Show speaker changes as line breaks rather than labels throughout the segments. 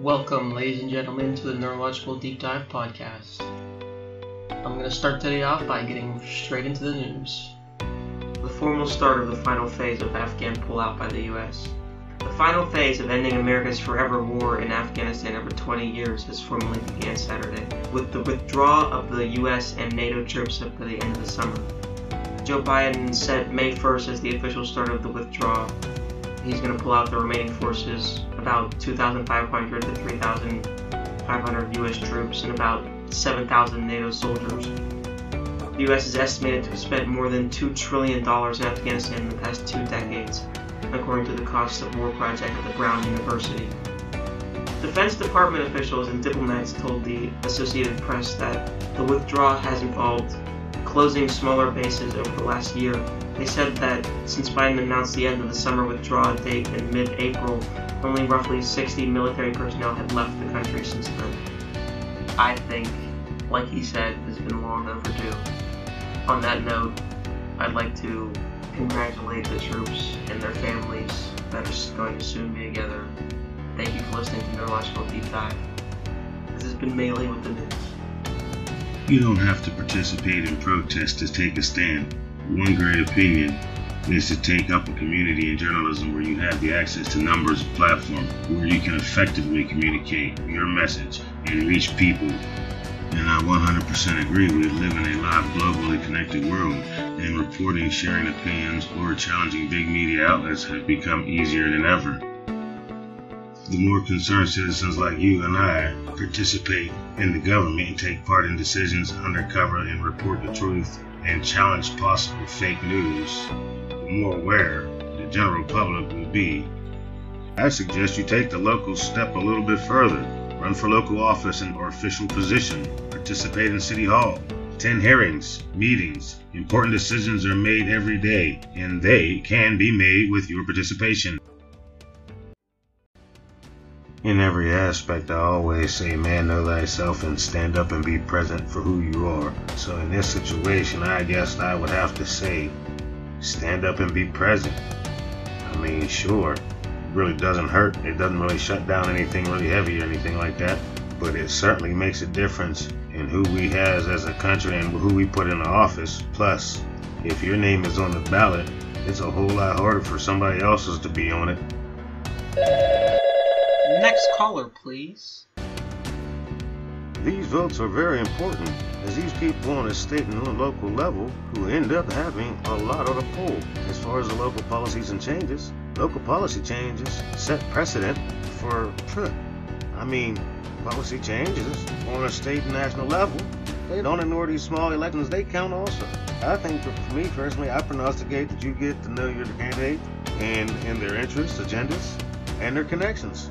Welcome, ladies and gentlemen, to the Neurological Deep Dive podcast. I'm going to start today off by getting straight into the news. The formal start of the final phase of Afghan pullout by the U.S. The final phase of ending America's forever war in Afghanistan over 20 years has formally began Saturday, with the withdrawal of the U.S. and NATO troops up to the end of the summer. Joe Biden set May 1st as the official start of the withdrawal. He's going to pull out the remaining forces, about 2,500 to 3,500 U.S. troops, and about 7,000 NATO soldiers. The U.S. is estimated to have spent more than $2 trillion in Afghanistan in the past two decades, according to the Cost of War Project at the Brown University. Defense Department officials and diplomats told the Associated Press that the withdrawal has involved closing smaller bases over the last year. They said that since Biden announced the end of the summer withdrawal date in mid April, only roughly 60 military personnel had left the country since then. I think, like he said, it's been long overdue. On that note, I'd like to congratulate the troops and their families that are going to soon be together. Thank you for listening to Neurological Deep Dive. This has been Melee with the News.
You don't have to participate in protests to take a stand. One great opinion is to take up a community in journalism where you have the access to numbers platform where you can effectively communicate your message and reach people. And I 100% agree we live in a live, globally connected world, and reporting, sharing opinions, or challenging big media outlets have become easier than ever the more concerned citizens like you and I participate in the government and take part in decisions undercover and report the truth and challenge possible fake news, the more aware the general public will be. I suggest you take the local step a little bit further. Run for local office and or official position. Participate in City Hall. Attend hearings, meetings. Important decisions are made every day, and they can be made with your participation. In every aspect, I always say, man, know thyself and stand up and be present for who you are. So in this situation, I guess I would have to say, stand up and be present. I mean, sure, it really doesn't hurt. It doesn't really shut down anything really heavy or anything like that. But it certainly makes a difference in who we has as a country and who we put in the office. Plus, if your name is on the ballot, it's a whole lot harder for somebody else's to be on it.
Next caller, please.
These votes are very important, as these people on a state and local level who end up having a lot of the pull. As far as the local policies and changes, local policy changes set precedent for, I mean, policy changes on a state and national level. They don't ignore these small elections, they count also. I think for me personally, I prognosticate that you get to know your candidate and, and their interests, agendas, and their connections.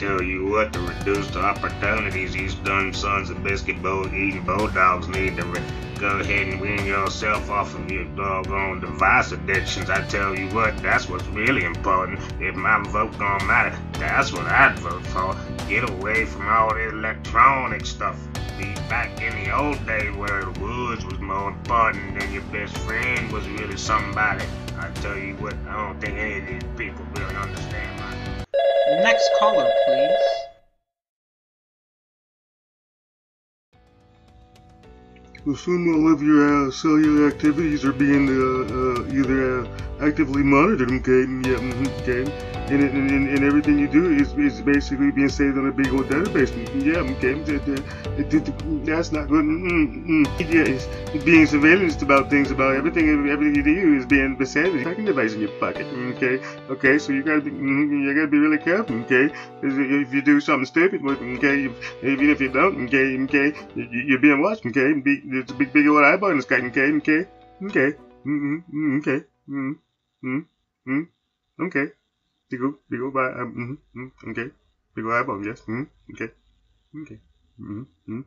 tell you what, to reduce the opportunities these done sons of biscuit bowl eating bulldogs need to re- go ahead and wean yourself off of your doggone device addictions. I tell you what, that's what's really important. If my vote gonna matter, that's what I'd vote for. Get away from all this electronic stuff. Be back in the old days where the woods was more important than your best friend was really somebody. I tell you what, I don't think any of these people really understand my
Next caller, please.
Well, some of your uh, cellular activities are being uh, uh, either uh, actively monitored, okay, yeah, okay,
and, and, and everything you do is, is basically being saved on a big old database. Yeah, okay, uh, that's not good. Mm-hmm. Yeah, it's being surveillance about things, about everything, everything you do is being saved. Tracking device in your pocket. Okay, okay, so you gotta be, mm, you gotta be really careful. Okay, if you do something stupid, okay, even if you don't, okay, okay, you're being watched. Okay, it's a big, big old eyeball in the sky. Okay, okay, okay, okay, mm-hmm, okay. Det går, det går bara, mm, mm, okej. Okay. Det går här bara, yes, mm, okej. Okay. Okej. Okay. Mm, mm.